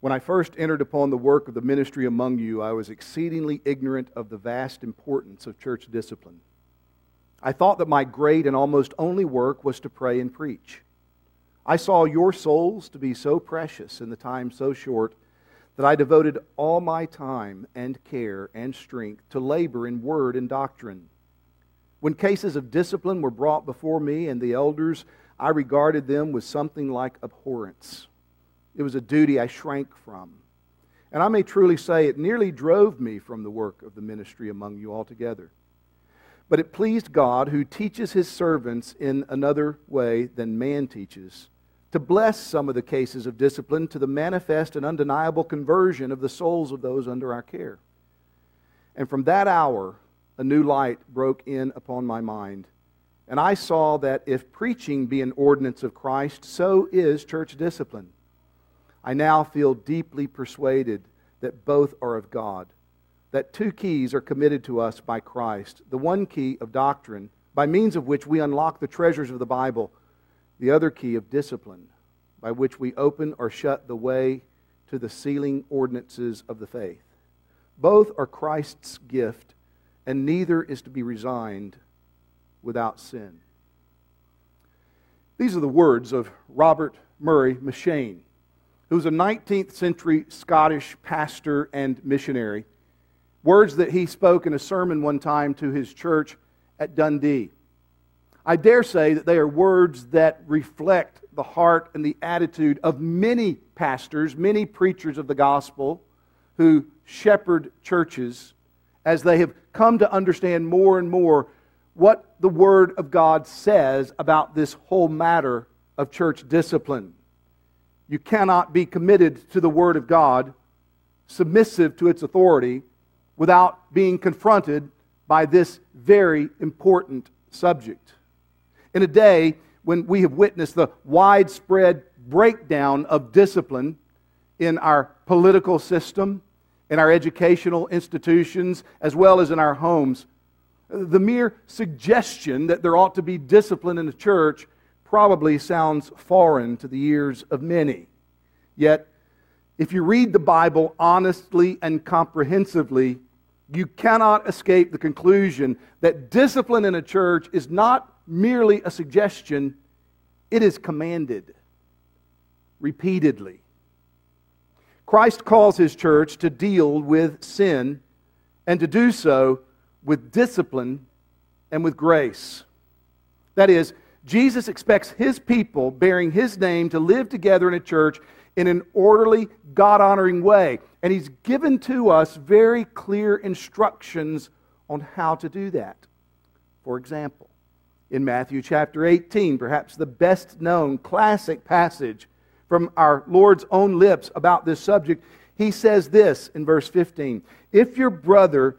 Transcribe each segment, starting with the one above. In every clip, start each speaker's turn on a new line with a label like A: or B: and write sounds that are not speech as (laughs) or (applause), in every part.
A: When I first entered upon the work of the ministry among you, I was exceedingly ignorant of the vast importance of church discipline. I thought that my great and almost only work was to pray and preach. I saw your souls to be so precious in the time so short that I devoted all my time and care and strength to labor in word and doctrine. When cases of discipline were brought before me and the elders, I regarded them with something like abhorrence. It was a duty I shrank from. And I may truly say it nearly drove me from the work of the ministry among you altogether. But it pleased God, who teaches his servants in another way than man teaches, to bless some of the cases of discipline to the manifest and undeniable conversion of the souls of those under our care. And from that hour, a new light broke in upon my mind. And I saw that if preaching be an ordinance of Christ, so is church discipline. I now feel deeply persuaded that both are of God, that two keys are committed to us by Christ the one key of doctrine, by means of which we unlock the treasures of the Bible, the other key of discipline, by which we open or shut the way to the sealing ordinances of the faith. Both are Christ's gift, and neither is to be resigned without sin. These are the words of Robert Murray M'Cheyne who was a 19th century Scottish pastor and missionary. Words that he spoke in a sermon one time to his church at Dundee. I dare say that they are words that reflect the heart and the attitude of many pastors, many preachers of the gospel who shepherd churches as they have come to understand more and more what the Word of God says about this whole matter of church discipline. You cannot be committed to the Word of God, submissive to its authority, without being confronted by this very important subject. In a day when we have witnessed the widespread breakdown of discipline in our political system, in our educational institutions, as well as in our homes, the mere suggestion that there ought to be discipline in the church probably sounds foreign to the ears of many. Yet, if you read the Bible honestly and comprehensively, you cannot escape the conclusion that discipline in a church is not merely a suggestion, it is commanded repeatedly. Christ calls his church to deal with sin and to do so with discipline and with grace. That is, Jesus expects his people bearing his name to live together in a church in an orderly, God honoring way. And he's given to us very clear instructions on how to do that. For example, in Matthew chapter 18, perhaps the best known classic passage from our Lord's own lips about this subject, he says this in verse 15 If your brother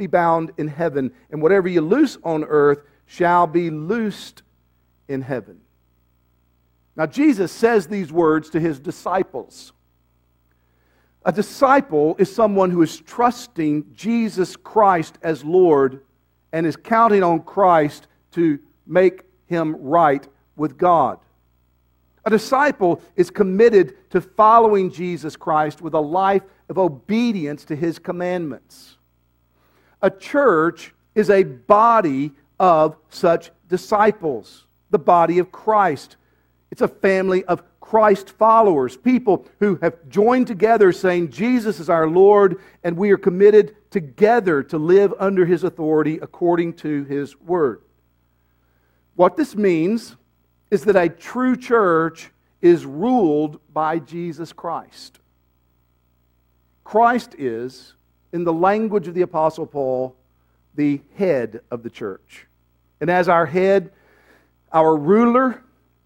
A: be bound in heaven, and whatever you loose on earth shall be loosed in heaven. Now, Jesus says these words to his disciples. A disciple is someone who is trusting Jesus Christ as Lord and is counting on Christ to make him right with God. A disciple is committed to following Jesus Christ with a life of obedience to his commandments. A church is a body of such disciples, the body of Christ. It's a family of Christ followers, people who have joined together saying, Jesus is our Lord, and we are committed together to live under his authority according to his word. What this means is that a true church is ruled by Jesus Christ. Christ is in the language of the Apostle Paul, the head of the church. And as our head, our ruler,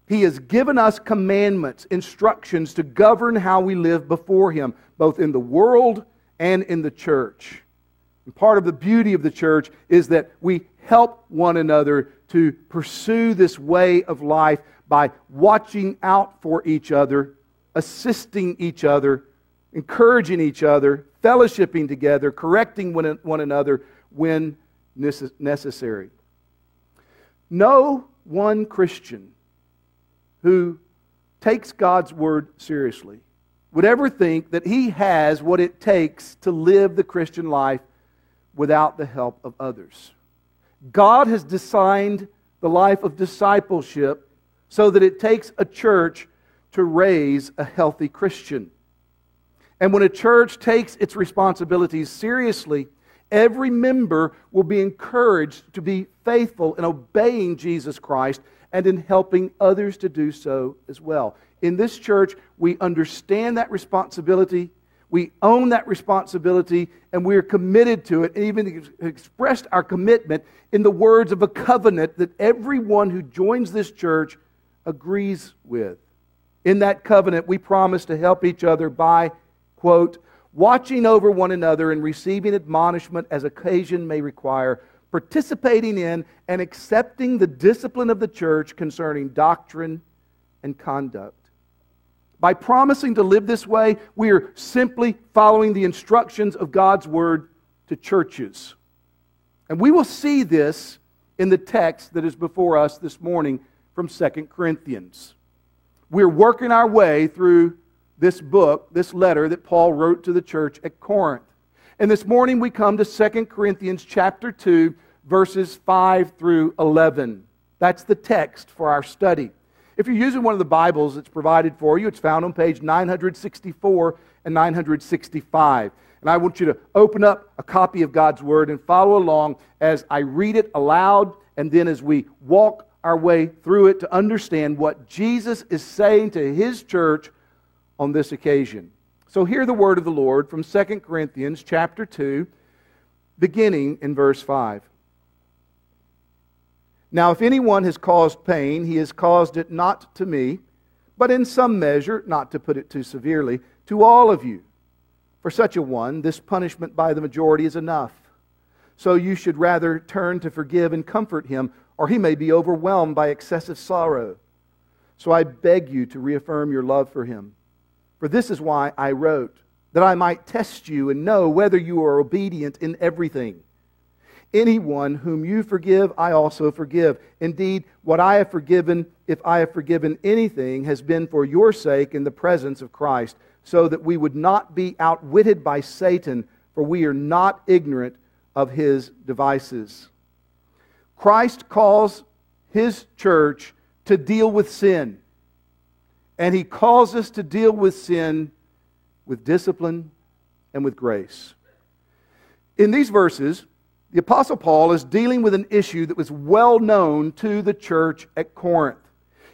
A: He has given us commandments, instructions to govern how we live before Him, both in the world and in the church. And part of the beauty of the church is that we help one another to pursue this way of life by watching out for each other, assisting each other, encouraging each other, fellowshipping together, correcting one, one another when necessary. No one Christian who takes God's word seriously would ever think that he has what it takes to live the Christian life without the help of others. God has designed the life of discipleship so that it takes a church to raise a healthy Christian. And when a church takes its responsibilities seriously, every member will be encouraged to be faithful in obeying Jesus Christ and in helping others to do so as well. In this church, we understand that responsibility, we own that responsibility, and we are committed to it, and even expressed our commitment in the words of a covenant that everyone who joins this church agrees with. In that covenant, we promise to help each other by, quote, watching over one another and receiving admonishment as occasion may require participating in and accepting the discipline of the church concerning doctrine and conduct. By promising to live this way, we are simply following the instructions of God's word to churches. And we will see this in the text that is before us this morning from 2 Corinthians. We're working our way through this book, this letter that Paul wrote to the church at Corinth. And this morning we come to 2 Corinthians chapter 2 verses 5 through 11. That's the text for our study. If you're using one of the Bibles that's provided for you, it's found on page 964 and 965. And I want you to open up a copy of God's Word and follow along as I read it aloud and then as we walk our way through it to understand what Jesus is saying to his church on this occasion. So hear the word of the Lord from 2 Corinthians chapter 2 beginning in verse 5. Now, if anyone has caused pain, he has caused it not to me, but in some measure, not to put it too severely, to all of you. For such a one, this punishment by the majority is enough. So you should rather turn to forgive and comfort him, or he may be overwhelmed by excessive sorrow. So I beg you to reaffirm your love for him. For this is why I wrote, that I might test you and know whether you are obedient in everything. Anyone whom you forgive, I also forgive. Indeed, what I have forgiven, if I have forgiven anything, has been for your sake in the presence of Christ, so that we would not be outwitted by Satan, for we are not ignorant of his devices. Christ calls his church to deal with sin. And he calls us to deal with sin with discipline and with grace. In these verses, the Apostle Paul is dealing with an issue that was well known to the church at Corinth.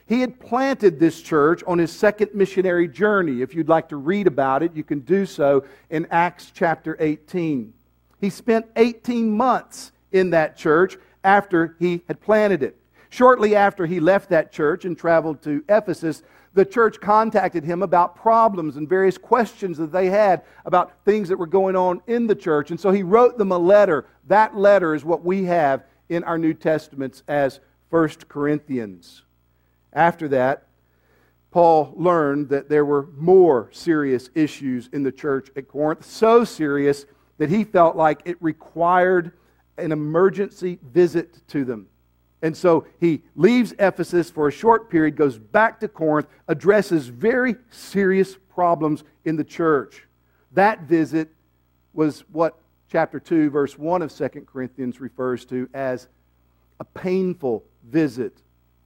A: He had planted this church on his second missionary journey. If you'd like to read about it, you can do so in Acts chapter 18. He spent 18 months in that church after he had planted it. Shortly after he left that church and traveled to Ephesus, the church contacted him about problems and various questions that they had about things that were going on in the church. And so he wrote them a letter. That letter is what we have in our New Testaments as 1 Corinthians. After that, Paul learned that there were more serious issues in the church at Corinth, so serious that he felt like it required an emergency visit to them. And so he leaves Ephesus for a short period, goes back to Corinth, addresses very serious problems in the church. That visit was what chapter 2, verse 1 of 2 Corinthians refers to as a painful visit.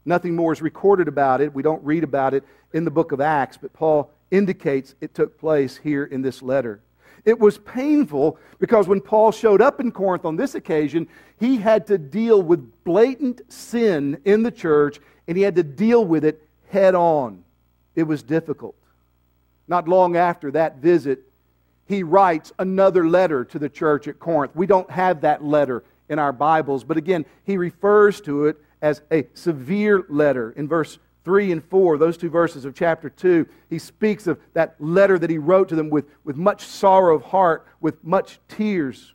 A: Nothing more is recorded about it. We don't read about it in the book of Acts, but Paul indicates it took place here in this letter. It was painful because when Paul showed up in Corinth on this occasion, he had to deal with blatant sin in the church and he had to deal with it head on. It was difficult. Not long after that visit, he writes another letter to the church at Corinth. We don't have that letter in our Bibles, but again, he refers to it as a severe letter. In verse 3 and 4, those two verses of chapter 2, he speaks of that letter that he wrote to them with, with much sorrow of heart, with much tears.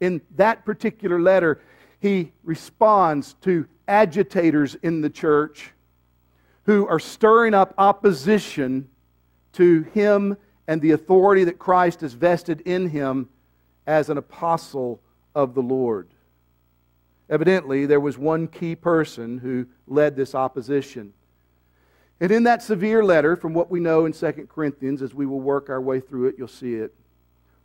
A: In that particular letter, he responds to agitators in the church who are stirring up opposition to him and the authority that Christ has vested in him as an apostle of the Lord. Evidently, there was one key person who led this opposition. And in that severe letter, from what we know in 2 Corinthians, as we will work our way through it, you'll see it.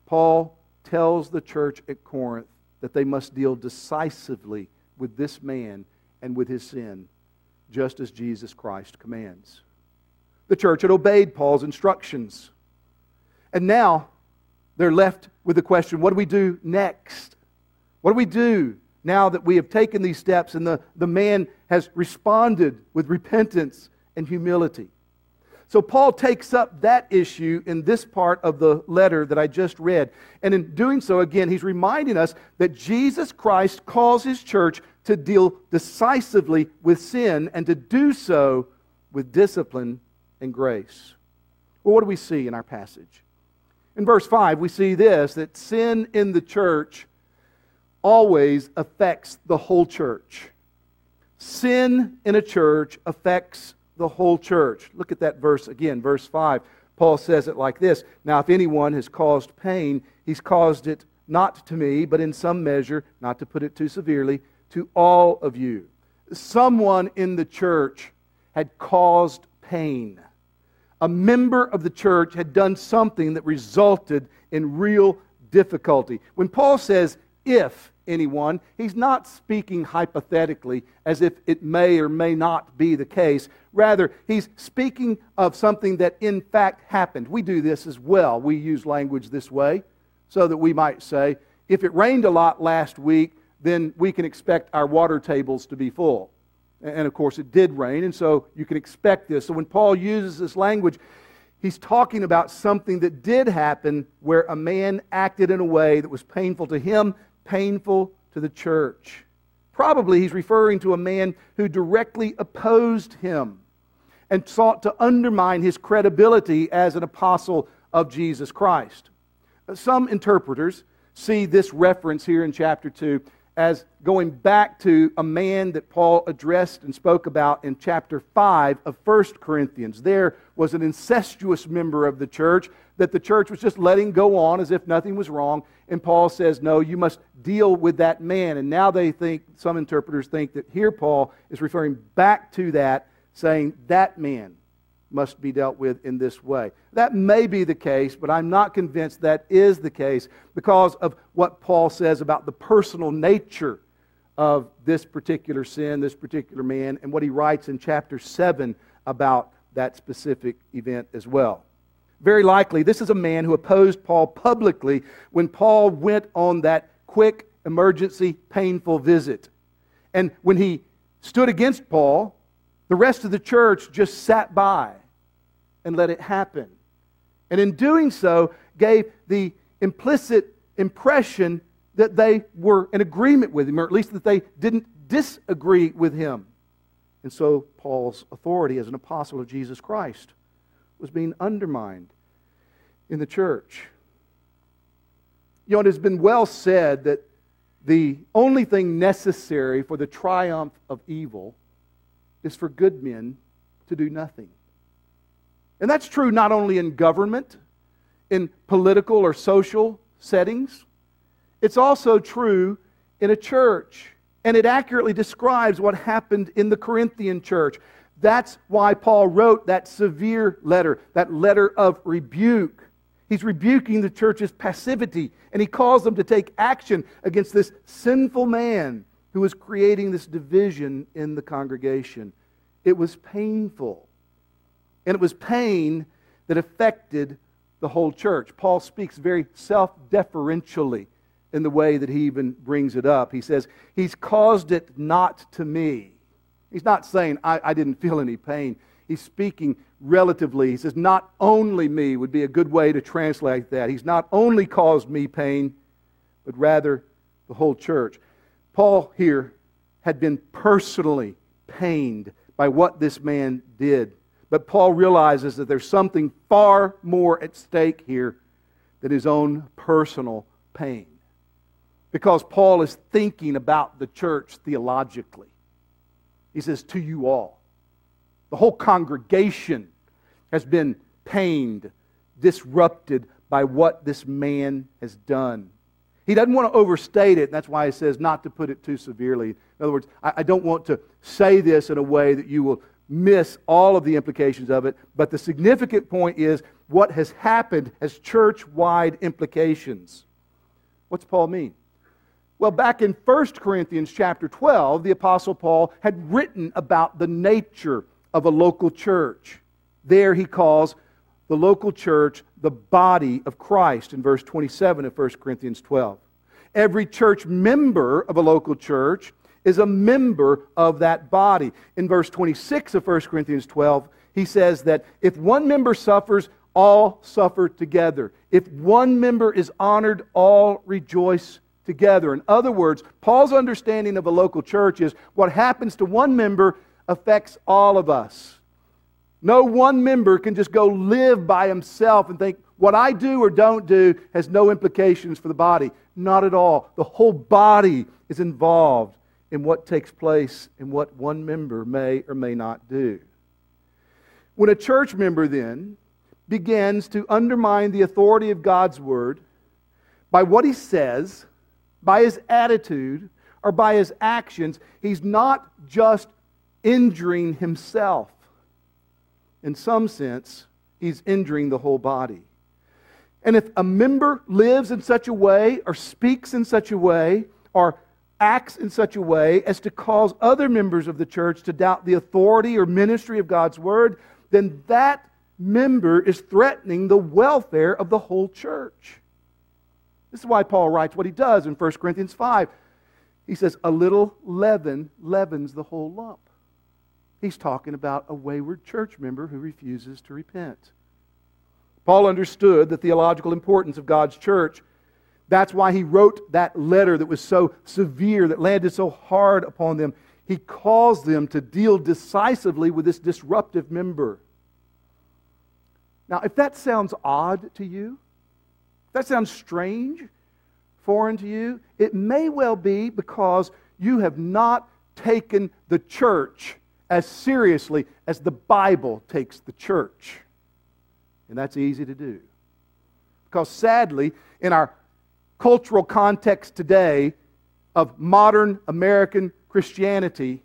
A: Paul tells the church at Corinth that they must deal decisively with this man and with his sin, just as Jesus Christ commands. The church had obeyed Paul's instructions. And now they're left with the question what do we do next? What do we do now that we have taken these steps and the, the man has responded with repentance and humility. So, Paul takes up that issue in this part of the letter that I just read. And in doing so, again, he's reminding us that Jesus Christ calls his church to deal decisively with sin and to do so with discipline and grace. Well, what do we see in our passage? In verse 5, we see this that sin in the church always affects the whole church. Sin in a church affects the whole church. Look at that verse again, verse 5. Paul says it like this Now, if anyone has caused pain, he's caused it not to me, but in some measure, not to put it too severely, to all of you. Someone in the church had caused pain. A member of the church had done something that resulted in real difficulty. When Paul says, if anyone, he's not speaking hypothetically as if it may or may not be the case. Rather, he's speaking of something that in fact happened. We do this as well. We use language this way so that we might say, if it rained a lot last week, then we can expect our water tables to be full. And of course, it did rain, and so you can expect this. So when Paul uses this language, he's talking about something that did happen where a man acted in a way that was painful to him painful to the church. Probably he's referring to a man who directly opposed him and sought to undermine his credibility as an apostle of Jesus Christ. Some interpreters see this reference here in chapter 2 as going back to a man that Paul addressed and spoke about in chapter 5 of 1 Corinthians. There was an incestuous member of the church that the church was just letting go on as if nothing was wrong. And Paul says, no, you must deal with that man. And now they think, some interpreters think that here Paul is referring back to that, saying that man must be dealt with in this way. That may be the case, but I'm not convinced that is the case because of what Paul says about the personal nature of this particular sin, this particular man, and what he writes in chapter 7 about that specific event as well. Very likely, this is a man who opposed Paul publicly when Paul went on that quick, emergency, painful visit. And when he stood against Paul, the rest of the church just sat by and let it happen. And in doing so, gave the implicit impression that they were in agreement with him, or at least that they didn't disagree with him. And so Paul's authority as an apostle of Jesus Christ was being undermined in the church. You know, it has been well said that the only thing necessary for the triumph of evil is for good men to do nothing. And that's true not only in government, in political or social settings, it's also true in a church. And it accurately describes what happened in the Corinthian church. That's why Paul wrote that severe letter, that letter of rebuke. He's rebuking the church's passivity, and he calls them to take action against this sinful man who was creating this division in the congregation. It was painful. And it was pain that affected the whole church. Paul speaks very self deferentially in the way that he even brings it up. He says, He's caused it not to me. He's not saying, I, I didn't feel any pain. He's speaking relatively. He says, Not only me would be a good way to translate that. He's not only caused me pain, but rather the whole church. Paul here had been personally pained by what this man did. But Paul realizes that there's something far more at stake here than his own personal pain. Because Paul is thinking about the church theologically. He says, To you all. The whole congregation has been pained, disrupted by what this man has done. He doesn't want to overstate it, and that's why he says not to put it too severely. In other words, I, I don't want to say this in a way that you will miss all of the implications of it, but the significant point is what has happened has church wide implications. What's Paul mean? Well, back in 1 Corinthians chapter 12, the Apostle Paul had written about the nature of a local church. There he calls the local church the body of Christ in verse 27 of 1 Corinthians 12. Every church member of a local church is a member of that body. In verse 26 of 1 Corinthians 12, he says that if one member suffers, all suffer together. If one member is honored, all rejoice together. In other words, Paul's understanding of a local church is what happens to one member affects all of us. No one member can just go live by himself and think, what I do or don't do has no implications for the body. Not at all. The whole body is involved in what takes place and what one member may or may not do. When a church member then begins to undermine the authority of God's word by what he says, by his attitude, or by his actions, he's not just injuring himself in some sense, he's injuring the whole body. And if a member lives in such a way, or speaks in such a way, or acts in such a way as to cause other members of the church to doubt the authority or ministry of God's word, then that member is threatening the welfare of the whole church. This is why Paul writes what he does in 1 Corinthians 5. He says, A little leaven leavens the whole lump. He's talking about a wayward church member who refuses to repent. Paul understood the theological importance of God's church. That's why he wrote that letter that was so severe, that landed so hard upon them. He calls them to deal decisively with this disruptive member. Now, if that sounds odd to you, that sounds strange, foreign to you, it may well be because you have not taken the church as seriously as the Bible takes the church. And that's easy to do. Because sadly, in our cultural context today of modern American Christianity,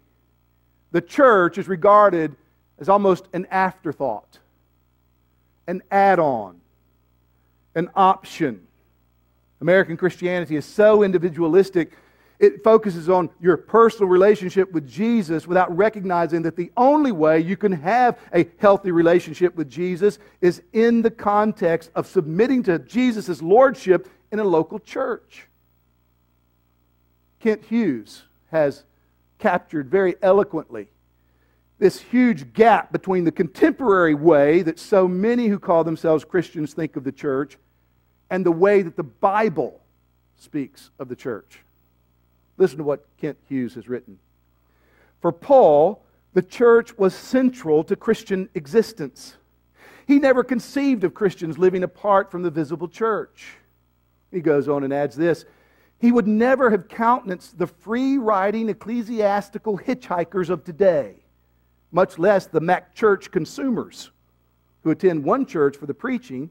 A: the church is regarded as almost an afterthought, an add on, an option. American Christianity is so individualistic it focuses on your personal relationship with Jesus without recognizing that the only way you can have a healthy relationship with Jesus is in the context of submitting to Jesus' lordship in a local church. Kent Hughes has captured very eloquently this huge gap between the contemporary way that so many who call themselves Christians think of the church and the way that the Bible speaks of the church. Listen to what Kent Hughes has written. For Paul, the church was central to Christian existence. He never conceived of Christians living apart from the visible church. He goes on and adds this He would never have countenanced the free riding ecclesiastical hitchhikers of today, much less the McChurch consumers who attend one church for the preaching,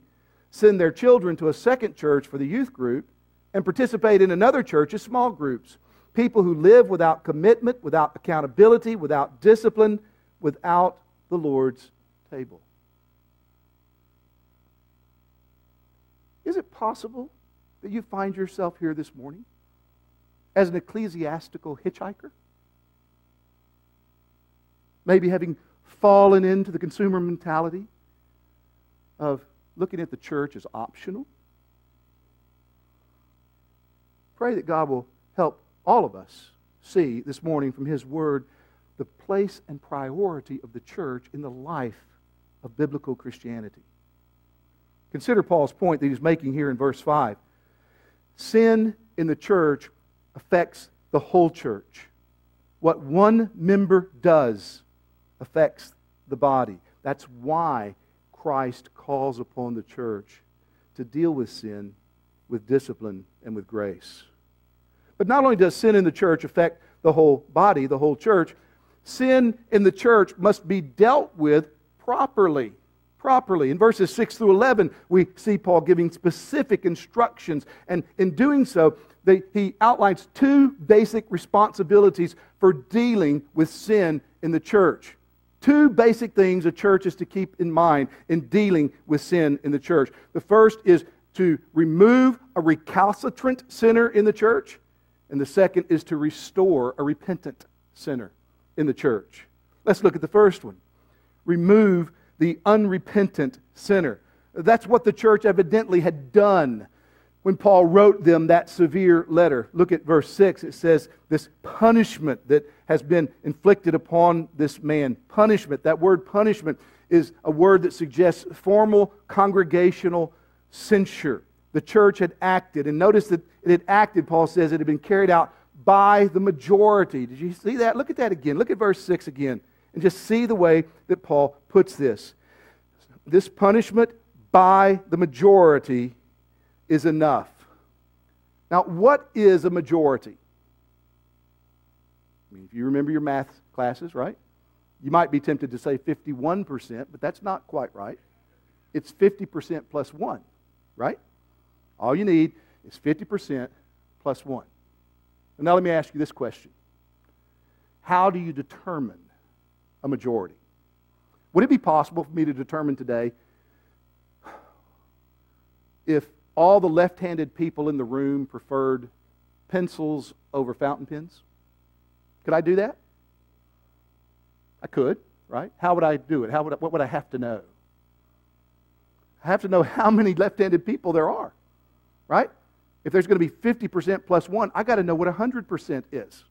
A: send their children to a second church for the youth group, and participate in another church as small groups people who live without commitment, without accountability, without discipline, without the Lord's table. Is it possible that you find yourself here this morning as an ecclesiastical hitchhiker? Maybe having fallen into the consumer mentality of looking at the church as optional? Pray that God will help all of us see this morning from His Word the place and priority of the church in the life of biblical Christianity. Consider Paul's point that he's making here in verse 5. Sin in the church affects the whole church. What one member does affects the body. That's why Christ calls upon the church to deal with sin with discipline and with grace. But not only does sin in the church affect the whole body, the whole church, sin in the church must be dealt with properly. Properly. In verses 6 through 11, we see Paul giving specific instructions. And in doing so, they, he outlines two basic responsibilities for dealing with sin in the church. Two basic things a church is to keep in mind in dealing with sin in the church. The first is to remove a recalcitrant sinner in the church, and the second is to restore a repentant sinner in the church. Let's look at the first one remove the unrepentant sinner. That's what the church evidently had done when Paul wrote them that severe letter. Look at verse 6. It says, This punishment that has been inflicted upon this man. Punishment. That word punishment is a word that suggests formal congregational censure. The church had acted, and notice that it had acted, Paul says, it had been carried out by the majority. Did you see that? Look at that again. Look at verse 6 again, and just see the way that Paul puts this. This punishment by the majority is enough. Now, what is a majority? I mean, if you remember your math classes, right? You might be tempted to say 51%, but that's not quite right. It's 50% plus 1 right? All you need is 50% plus 1. And now let me ask you this question How do you determine a majority? Would it be possible for me to determine today if all the left handed people in the room preferred pencils over fountain pens? Could I do that? I could, right? How would I do it? How would I, what would I have to know? I have to know (laughs) how many left handed people there are, right? If there's going to be 50% plus one, I got to know what 100% is.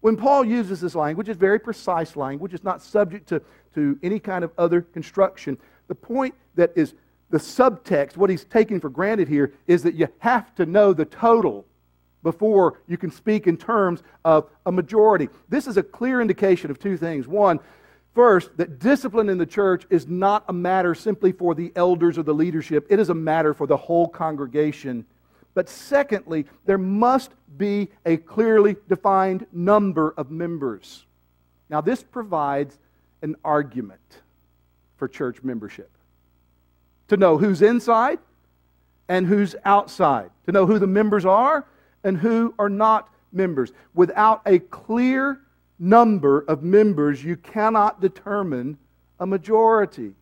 A: When Paul uses this language, it's very precise language. It's not subject to, to any kind of other construction. The point that is the subtext, what he's taking for granted here, is that you have to know the total before you can speak in terms of a majority. This is a clear indication of two things. One, First, that discipline in the church is not a matter simply for the elders or the leadership, it is a matter for the whole congregation. But secondly, there must be a clearly defined number of members. Now, this provides an argument for church membership to know who's inside and who's outside, to know who the members are and who are not members. Without a clear number of members, you cannot determine a majority.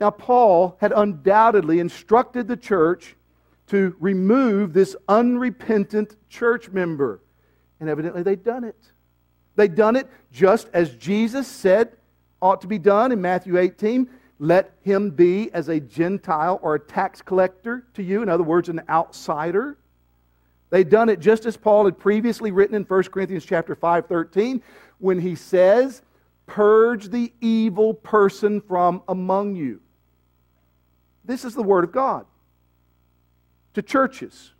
A: Now, Paul had undoubtedly instructed the church to remove this unrepentant church member. And evidently, they'd done it. They'd done it just as Jesus said ought to be done in Matthew 18. Let him be as a Gentile or a tax collector to you, in other words, an outsider. They'd done it just as Paul had previously written in 1 Corinthians chapter 5, 13, when he says, Purge the evil person from among you. This is the word of God to churches.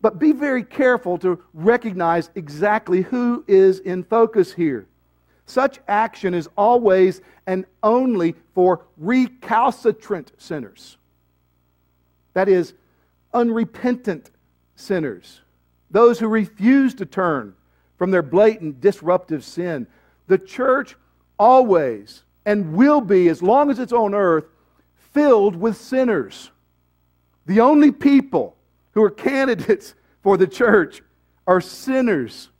A: But be very careful to recognize exactly who is in focus here. Such action is always and only for recalcitrant sinners. That is, unrepentant sinners, those who refuse to turn from their blatant disruptive sin. The church always and will be, as long as it's on earth, filled with sinners. The only people who are (laughs) candidates for the church are sinners.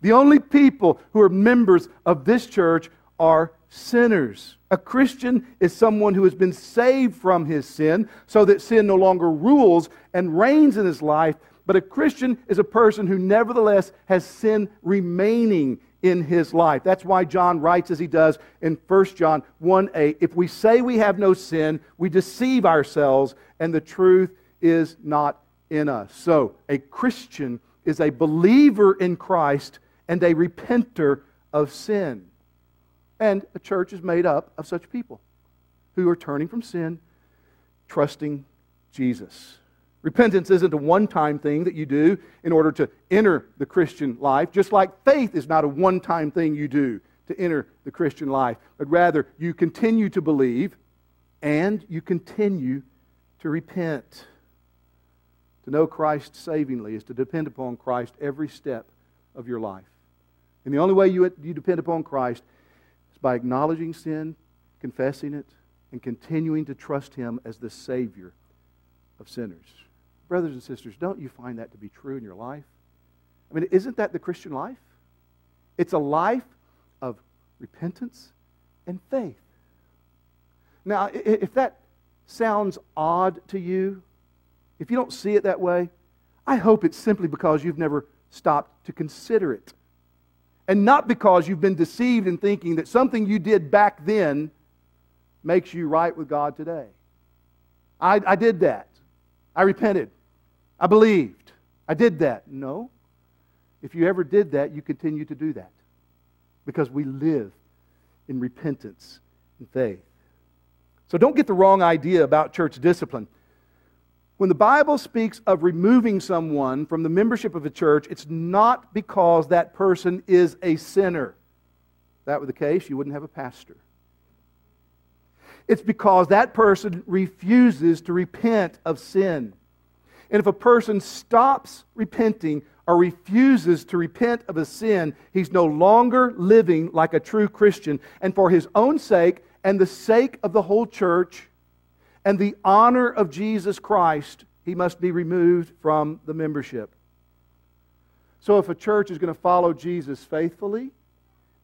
A: The only people who are members of this church are sinners. A Christian is someone who has been saved from his sin so that sin no longer rules and reigns in his life. But a Christian is a person who nevertheless has sin remaining in his life. That's why John writes as he does in 1 John 1 8. If we say we have no sin, we deceive ourselves, and the truth is not in us. So, a Christian is a believer in Christ and a repenter of sin. And a church is made up of such people who are turning from sin, trusting Jesus. Repentance isn't a one time thing that you do in order to enter the Christian life, just like faith is not a one time thing you do to enter the Christian life, but rather you continue to believe and you continue to repent. To know Christ savingly is to depend upon Christ every step of your life. And the only way you, you depend upon Christ is by acknowledging sin, confessing it, and continuing to trust Him as the Savior of sinners. Brothers and sisters, don't you find that to be true in your life? I mean, isn't that the Christian life? It's a life of repentance and faith. Now, if that sounds odd to you, if you don't see it that way, I hope it's simply because you've never stopped to consider it. And not because you've been deceived in thinking that something you did back then makes you right with God today. I, I did that. I repented. I believed. I did that. No. If you ever did that, you continue to do that because we live in repentance and faith. So don't get the wrong idea about church discipline. When the Bible speaks of removing someone from the membership of a church, it's not because that person is a sinner. If that were the case, you wouldn't have a pastor. It's because that person refuses to repent of sin. And if a person stops repenting or refuses to repent of a sin, he's no longer living like a true Christian. And for his own sake and the sake of the whole church and the honor of Jesus Christ, he must be removed from the membership. So if a church is going to follow Jesus faithfully,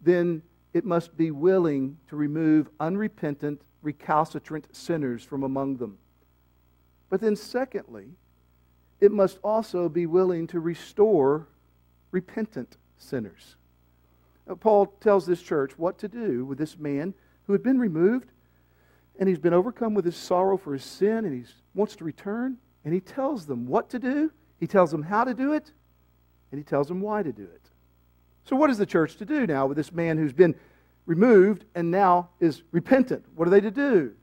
A: then it must be willing to remove unrepentant, recalcitrant sinners from among them. But then, secondly, it must also be willing to restore repentant sinners. Now, Paul tells this church what to do with this man who had been removed and he's been overcome with his sorrow for his sin and he wants to return. And he tells them what to do, he tells them how to do it, and he tells them why to do it. So, what is the church to do now with this man who's been removed and now is repentant? What are they to do?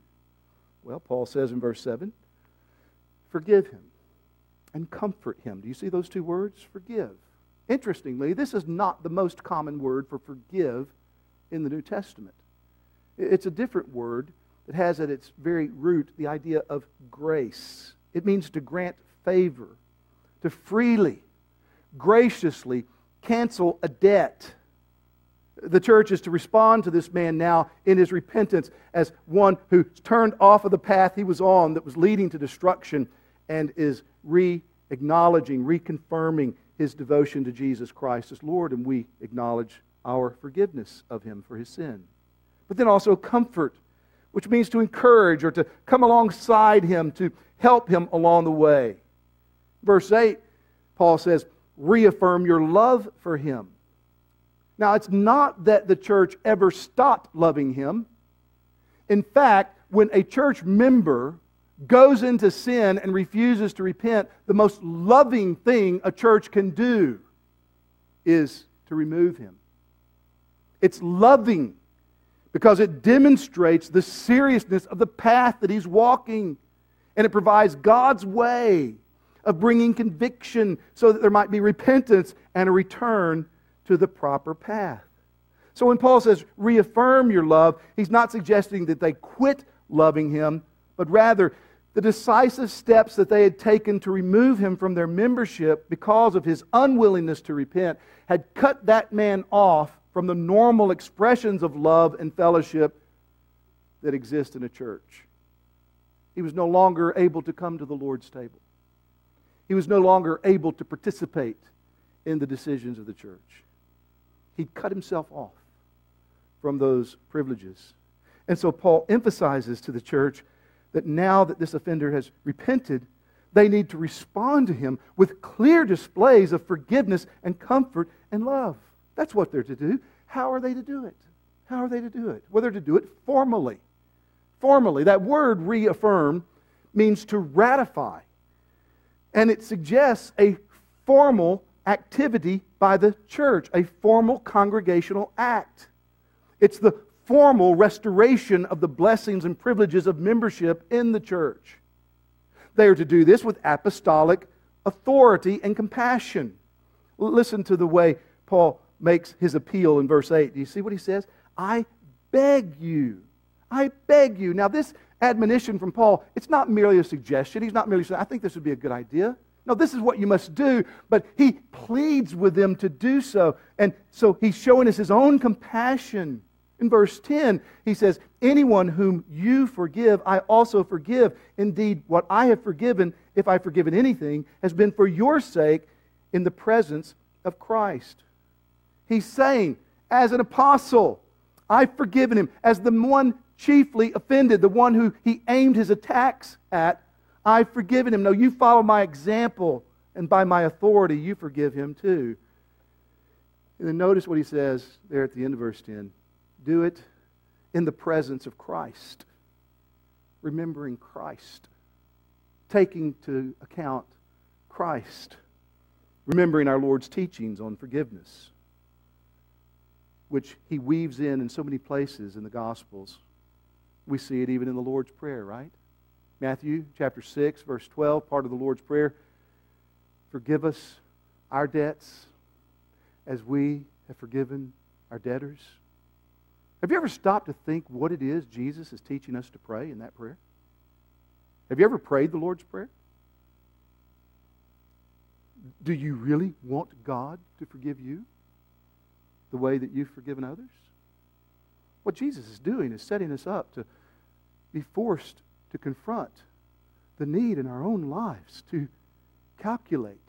A: Well, Paul says in verse 7 forgive him and comfort him. Do you see those two words? Forgive. Interestingly, this is not the most common word for forgive in the New Testament. It's a different word that has at its very root the idea of grace. It means to grant favor, to freely, graciously cancel a debt. The church is to respond to this man now in his repentance as one who turned off of the path he was on that was leading to destruction and is re acknowledging, reconfirming his devotion to Jesus Christ as Lord, and we acknowledge our forgiveness of him for his sin. But then also comfort, which means to encourage or to come alongside him, to help him along the way. Verse 8, Paul says, reaffirm your love for him. Now, it's not that the church ever stopped loving him. In fact, when a church member goes into sin and refuses to repent, the most loving thing a church can do is to remove him. It's loving because it demonstrates the seriousness of the path that he's walking. And it provides God's way of bringing conviction so that there might be repentance and a return to the proper path. So when Paul says reaffirm your love, he's not suggesting that they quit loving him, but rather the decisive steps that they had taken to remove him from their membership because of his unwillingness to repent had cut that man off from the normal expressions of love and fellowship that exist in a church. He was no longer able to come to the Lord's table. He was no longer able to participate in the decisions of the church. He'd cut himself off from those privileges. And so Paul emphasizes to the church that now that this offender has repented, they need to respond to him with clear displays of forgiveness and comfort and love. That's what they're to do. How are they to do it? How are they to do it? Well, they're to do it formally. Formally. That word reaffirm means to ratify. And it suggests a formal activity by the church, a formal congregational act. It's the formal restoration of the blessings and privileges of membership in the church. They are to do this with apostolic authority and compassion. Listen to the way Paul makes his appeal in verse 8. Do you see what he says? I beg you. I beg you. Now, this admonition from Paul, it's not merely a suggestion. He's not merely saying, I think this would be a good idea. No, this is what you must do. But he pleads with them to do so. And so he's showing us his own compassion. In verse 10, he says, Anyone whom you forgive, I also forgive. Indeed, what I have forgiven, if I've forgiven anything, has been for your sake in the presence of Christ. He's saying, as an apostle, I've forgiven him. As the one chiefly offended, the one who he aimed his attacks at, I've forgiven him. No, you follow my example, and by my authority, you forgive him too. And then notice what he says there at the end of verse 10 do it in the presence of Christ, remembering Christ, taking to account Christ, remembering our Lord's teachings on forgiveness, which he weaves in in so many places in the Gospels. We see it even in the Lord's Prayer, right? Matthew chapter 6, verse 12, part of the Lord's Prayer. Forgive us our debts as we have forgiven our debtors. Have you ever stopped to think what it is Jesus is teaching us to pray in that prayer? Have you ever prayed the Lord's Prayer? Do you really want God to forgive you the way that you've forgiven others? What Jesus is doing is setting us up to be forced to confront the need in our own lives to calculate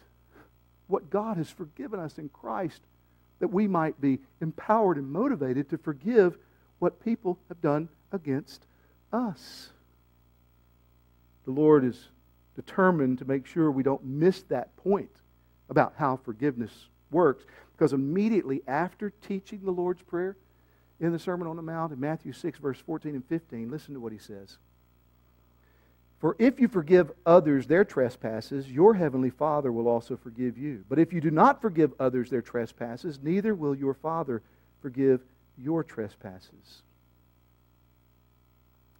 A: what God has forgiven us in Christ that we might be empowered and motivated to forgive what people have done against us. The Lord is determined to make sure we don't miss that point about how forgiveness works. Because immediately after teaching the Lord's Prayer in the Sermon on the Mount in Matthew 6, verse 14 and 15, listen to what he says. For if you forgive others their trespasses, your heavenly Father will also forgive you. But if you do not forgive others their trespasses, neither will your Father forgive your trespasses.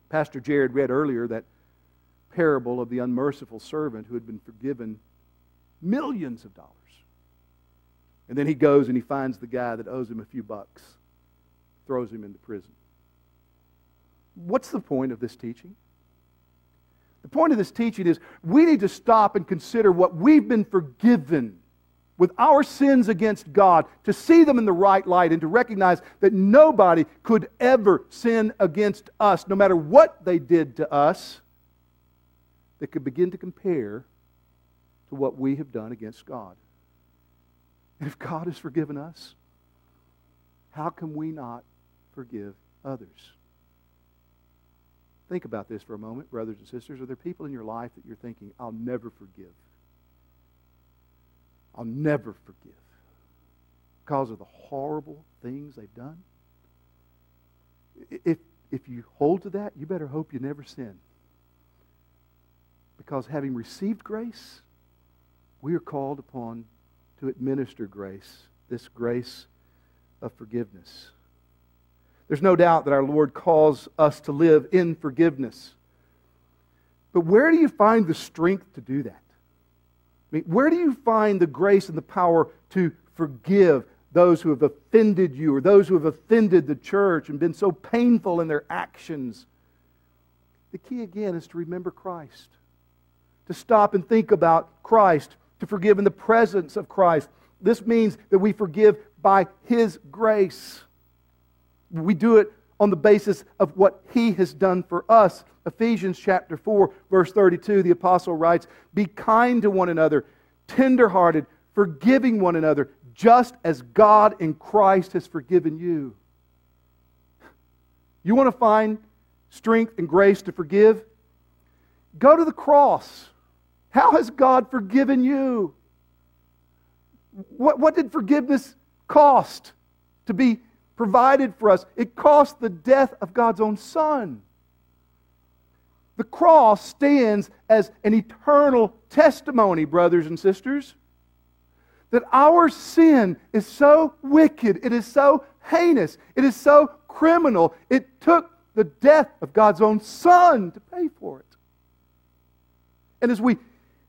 A: Pastor Jared read earlier that parable of the unmerciful servant who had been forgiven millions of dollars. And then he goes and he finds the guy that owes him a few bucks, throws him into prison. What's the point of this teaching? The point of this teaching is we need to stop and consider what we've been forgiven with our sins against God, to see them in the right light and to recognize that nobody could ever sin against us, no matter what they did to us, that could begin to compare to what we have done against God. And if God has forgiven us, how can we not forgive others? Think about this for a moment, brothers and sisters. Are there people in your life that you're thinking, I'll never forgive? I'll never forgive because of the horrible things they've done? If, if you hold to that, you better hope you never sin. Because having received grace, we are called upon to administer grace, this grace of forgiveness. There's no doubt that our Lord calls us to live in forgiveness. But where do you find the strength to do that? I mean, where do you find the grace and the power to forgive those who have offended you or those who have offended the church and been so painful in their actions? The key again is to remember Christ, to stop and think about Christ, to forgive in the presence of Christ. This means that we forgive by His grace. We do it on the basis of what he has done for us. Ephesians chapter 4, verse 32, the apostle writes, Be kind to one another, tenderhearted, forgiving one another, just as God in Christ has forgiven you. You want to find strength and grace to forgive? Go to the cross. How has God forgiven you? What, what did forgiveness cost to be provided for us. It cost the death of God's own Son. The cross stands as an eternal testimony, brothers and sisters, that our sin is so wicked, it is so heinous, it is so criminal, it took the death of God's own Son to pay for it. And as we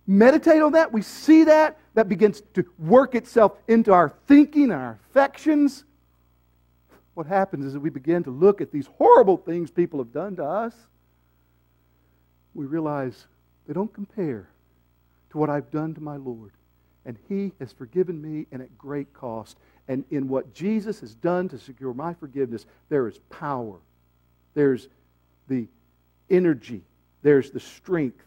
A: meditate on that, we see that, that begins to work itself into our thinking, and our affections. What happens is that we begin to look at these horrible things people have done to us. We realize they don't compare to what I've done to my Lord. And He has forgiven me and at great cost. And in what Jesus has done to secure my forgiveness, there is power. There's the energy. There's the strength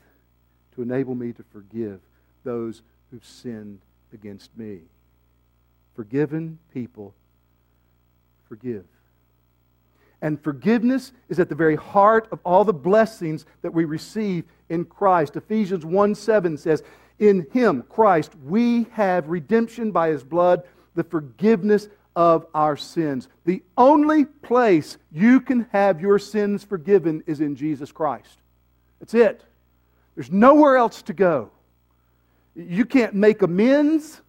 A: to enable me to forgive those who've sinned against me. Forgiven people forgive. And forgiveness is at the very heart of all the blessings that we receive in Christ. Ephesians 1 7 says, In Him, Christ, we have redemption by His blood, the forgiveness of our sins. The only place you can have your sins forgiven is in Jesus Christ. That's it. There's nowhere else to go. You can't make amends.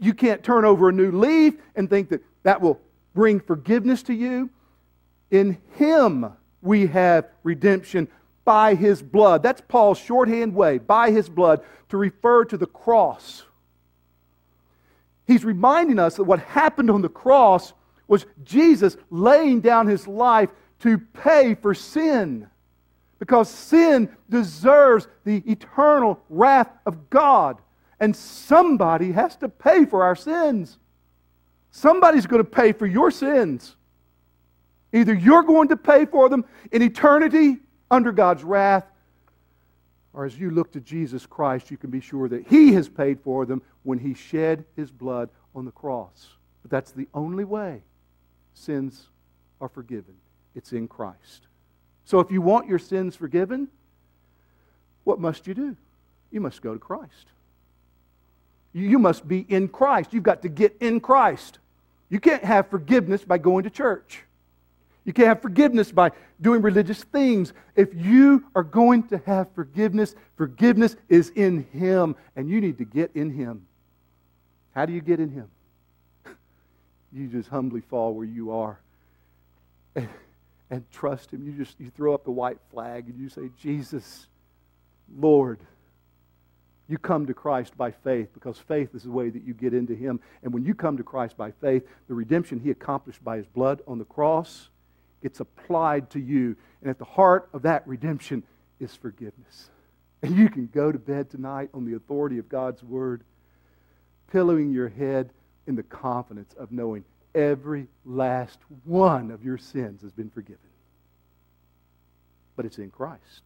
A: You can't turn over a new leaf and think that that will bring forgiveness to you. In Him we have redemption by His blood. That's Paul's shorthand way, by His blood, to refer to the cross. He's reminding us that what happened on the cross was Jesus laying down His life to pay for sin. Because sin deserves the eternal wrath of God. And somebody has to pay for our sins. Somebody's going to pay for your sins. Either you're going to pay for them in eternity under God's wrath, or as you look to Jesus Christ, you can be sure that He has paid for them when He shed His blood on the cross. But that's the only way sins are forgiven. It's in Christ. So if you want your sins forgiven, what must you do? You must go to Christ. You must be in Christ. You've got to get in Christ. You can't have forgiveness by going to church. You can't have forgiveness by doing religious things. If you are going to have forgiveness, forgiveness is in Him, and you need to get in Him. How do you get in Him? (laughs) You just humbly fall where you are (laughs) and, trust Him. You just you throw up the white flag and you say, Jesus, Lord. You come to Christ by faith because faith is the way that you get into Him. And when you come to Christ by faith, the redemption He accomplished by His blood on the cross gets applied to you. And at the heart of that redemption is forgiveness. And you can go to bed tonight on the authority of God's Word, pillowing your head in the confidence of knowing every last one of your sins has been forgiven. But it's in Christ.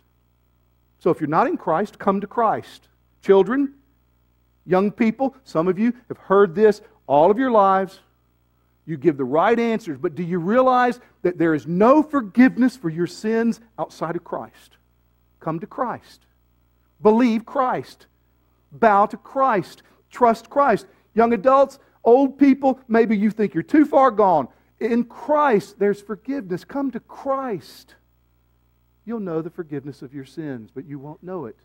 A: So if you're not in Christ, come to Christ. Children, young people, some of you have heard this all of your lives. You give the right answers, but do you realize that there is no forgiveness for your sins outside of Christ? Come to Christ. Believe Christ. Bow to Christ. Trust Christ. Young adults, old people, maybe you think you're too far gone. In Christ, there's forgiveness. Come to Christ. You'll know the forgiveness of your sins, but you won't know it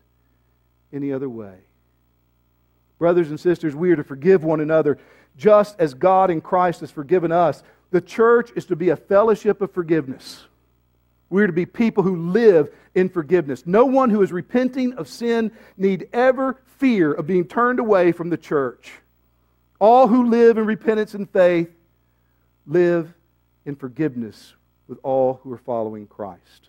A: any other way. Brothers and sisters, we are to forgive one another just as God in Christ has forgiven us. The church is to be a fellowship of forgiveness. We are to be people who live in forgiveness. No one who is repenting of sin need ever fear of being turned away from the church. All who live in repentance and faith live in forgiveness with all who are following Christ.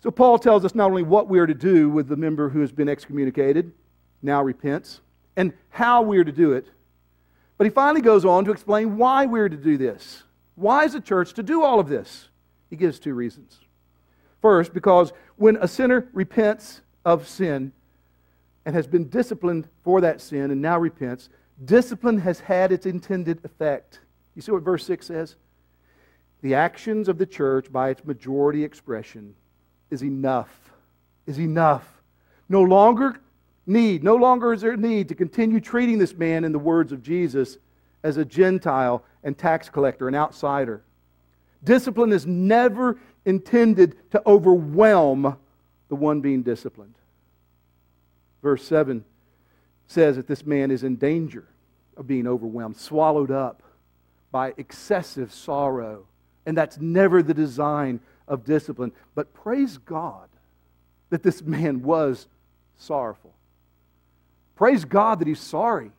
A: So, Paul tells us not only what we are to do with the member who has been excommunicated, now repents, and how we are to do it, but he finally goes on to explain why we're to do this. Why is the church to do all of this? He gives two reasons. First, because when a sinner repents of sin and has been disciplined for that sin and now repents, discipline has had its intended effect. You see what verse 6 says? The actions of the church, by its majority expression, is enough. Is enough. No longer need, no longer is there need to continue treating this man, in the words of Jesus, as a Gentile and tax collector, an outsider. Discipline is never intended to overwhelm the one being disciplined. Verse 7 says that this man is in danger of being overwhelmed, swallowed up by excessive sorrow. And that's never the design of discipline. But praise God that this man was sorrowful. Praise God that he's sorry.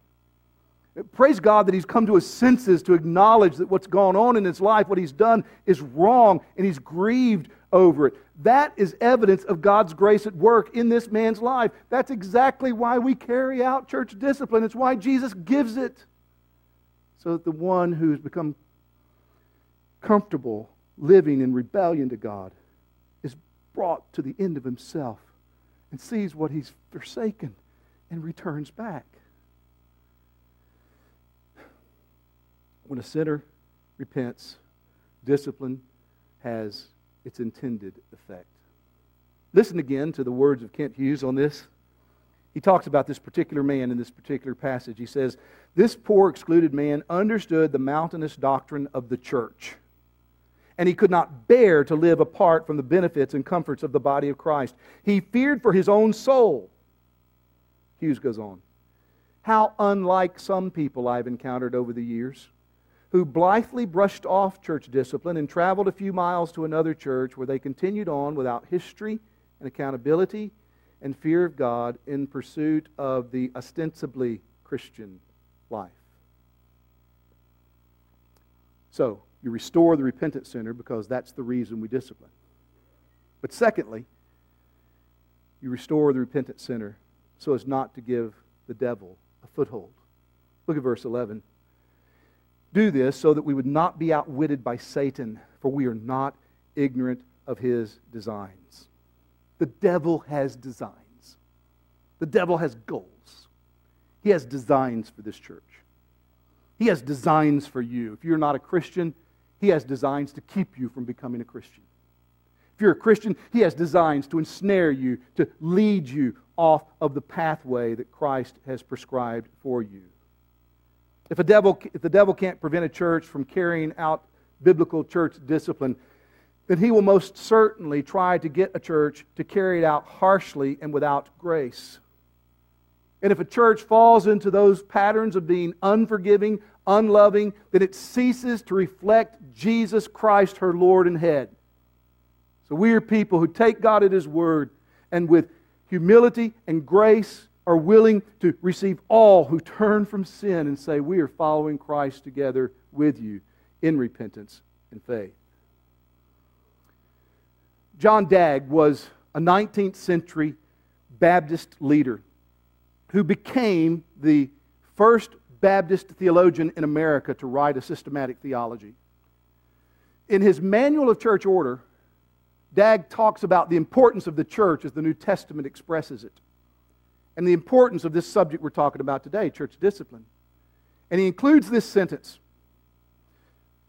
A: Praise God that he's come to his senses to acknowledge that what's gone on in his life, what he's done, is wrong, and he's grieved over it. That is evidence of God's grace at work in this man's life. That's exactly why we carry out church discipline. It's why Jesus gives it. So that the one who's become comfortable living in rebellion to God is brought to the end of himself and sees what he's forsaken and returns back. When a sinner repents, discipline has its intended effect. Listen again to the words of Kent Hughes on this. He talks about this particular man in this particular passage. He says, This poor excluded man understood the mountainous doctrine of the church, and he could not bear to live apart from the benefits and comforts of the body of Christ. He feared for his own soul. Hughes goes on. How unlike some people I've encountered over the years who blithely brushed off church discipline and traveled a few miles to another church where they continued on without history and accountability and fear of God in pursuit of the ostensibly Christian life. So, you restore the repentant sinner because that's the reason we discipline. But secondly, you restore the repentant sinner so as not to give the devil a foothold. Look at verse 11 do this so that we would not be outwitted by Satan, for we are not ignorant of his designs. The devil has designs, the devil has goals. He has designs for this church. He has designs for you. If you're not a Christian, he has designs to keep you from becoming a Christian. If you're a Christian, he has designs to ensnare you, to lead you off of the pathway that Christ has prescribed for you. If, a devil, if the devil can't prevent a church from carrying out biblical church discipline, then he will most certainly try to get a church to carry it out harshly and without grace. And if a church falls into those patterns of being unforgiving, unloving, then it ceases to reflect Jesus Christ, her Lord and head. So we are people who take God at His word and with humility and grace are willing to receive all who turn from sin and say, We are following Christ together with you in repentance and faith. John Dagg was a 19th century Baptist leader who became the first Baptist theologian in America to write a systematic theology. In his Manual of Church Order, Dagg talks about the importance of the church as the New Testament expresses it and the importance of this subject we're talking about today church discipline. And he includes this sentence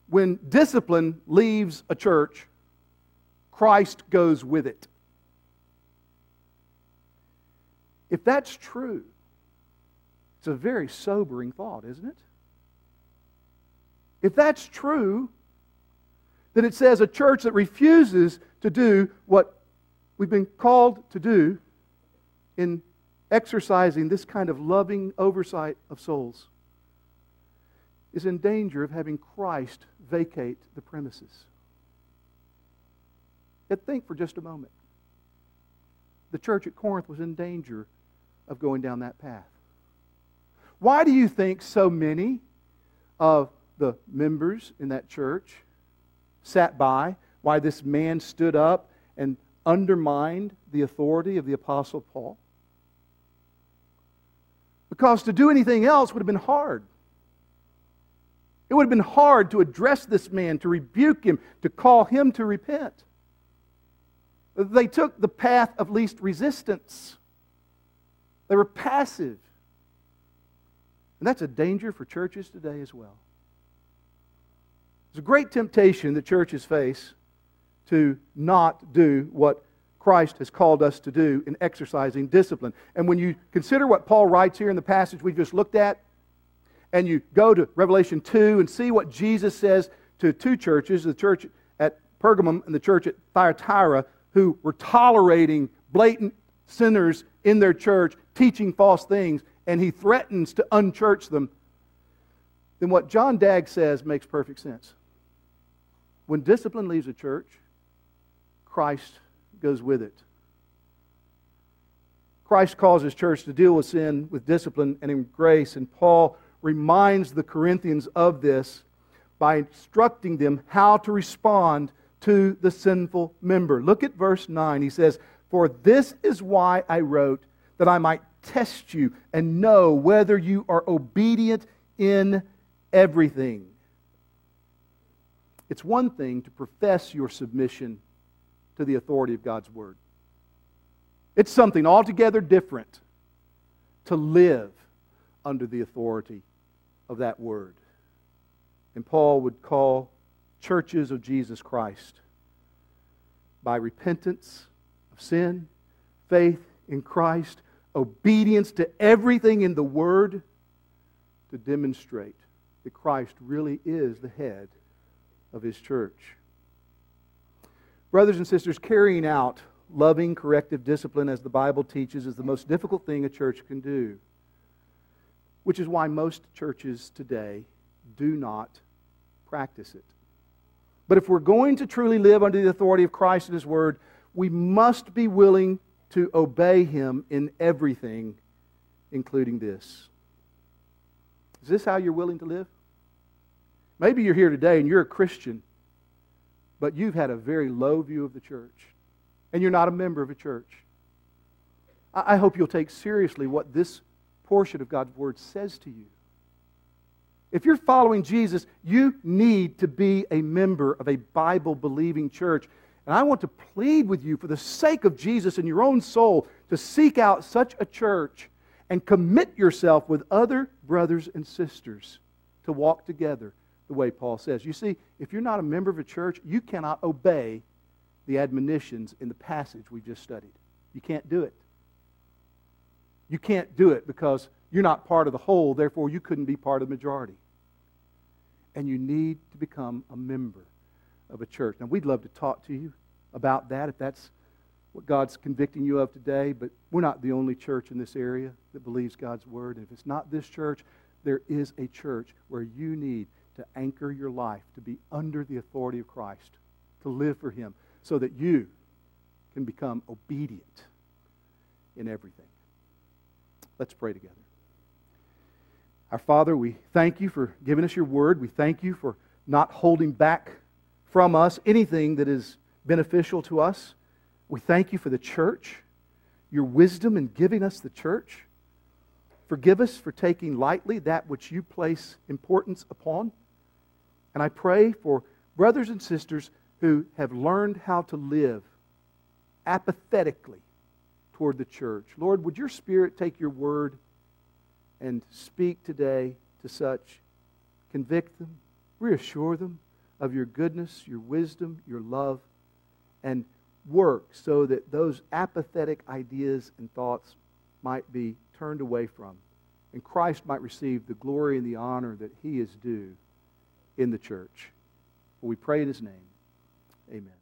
A: When discipline leaves a church, Christ goes with it. If that's true, it's a very sobering thought, isn't it? If that's true, then it says a church that refuses to do what we've been called to do in exercising this kind of loving oversight of souls is in danger of having Christ vacate the premises. Yet think for just a moment. The church at Corinth was in danger of going down that path. Why do you think so many of the members in that church sat by? Why this man stood up and undermined the authority of the Apostle Paul? Because to do anything else would have been hard. It would have been hard to address this man, to rebuke him, to call him to repent. They took the path of least resistance. They were passive. And that's a danger for churches today as well. It's a great temptation that churches face to not do what Christ has called us to do in exercising discipline. And when you consider what Paul writes here in the passage we just looked at, and you go to Revelation 2 and see what Jesus says to two churches, the church at Pergamum and the church at Thyatira, who were tolerating blatant sinners in their church, teaching false things, and he threatens to unchurch them, then what John Dagg says makes perfect sense. When discipline leaves a church, Christ goes with it. Christ calls his church to deal with sin with discipline and in grace, and Paul reminds the Corinthians of this by instructing them how to respond to the sinful member. Look at verse 9. He says, For this is why I wrote, that I might test you and know whether you are obedient in everything. It's one thing to profess your submission to the authority of God's Word, it's something altogether different to live under the authority of that Word. And Paul would call churches of Jesus Christ by repentance of sin, faith in Christ, obedience to everything in the Word to demonstrate that Christ really is the head of His church. Brothers and sisters, carrying out loving corrective discipline as the Bible teaches is the most difficult thing a church can do, which is why most churches today do not practice it. But if we're going to truly live under the authority of Christ and His Word, we must be willing to obey Him in everything, including this. Is this how you're willing to live? Maybe you're here today and you're a Christian, but you've had a very low view of the church, and you're not a member of a church. I hope you'll take seriously what this portion of God's Word says to you. If you're following Jesus, you need to be a member of a Bible believing church. And I want to plead with you, for the sake of Jesus and your own soul, to seek out such a church and commit yourself with other brothers and sisters to walk together the way Paul says. You see, if you're not a member of a church, you cannot obey the admonitions in the passage we just studied. You can't do it. You can't do it because you're not part of the whole, therefore, you couldn't be part of the majority. And you need to become a member of a church. Now, we'd love to talk to you about that if that's what God's convicting you of today, but we're not the only church in this area that believes God's word. And if it's not this church, there is a church where you need to anchor your life to be under the authority of Christ, to live for Him, so that you can become obedient in everything. Let's pray together. Our Father, we thank you for giving us your word. We thank you for not holding back from us anything that is beneficial to us. We thank you for the church, your wisdom in giving us the church. Forgive us for taking lightly that which you place importance upon. And I pray for brothers and sisters who have learned how to live apathetically toward the church. Lord, would your Spirit take your word and speak today to such. Convict them, reassure them of your goodness, your wisdom, your love, and work so that those apathetic ideas and thoughts might be turned away from, and Christ might receive the glory and the honor that he is due in the church. We pray in his name. Amen.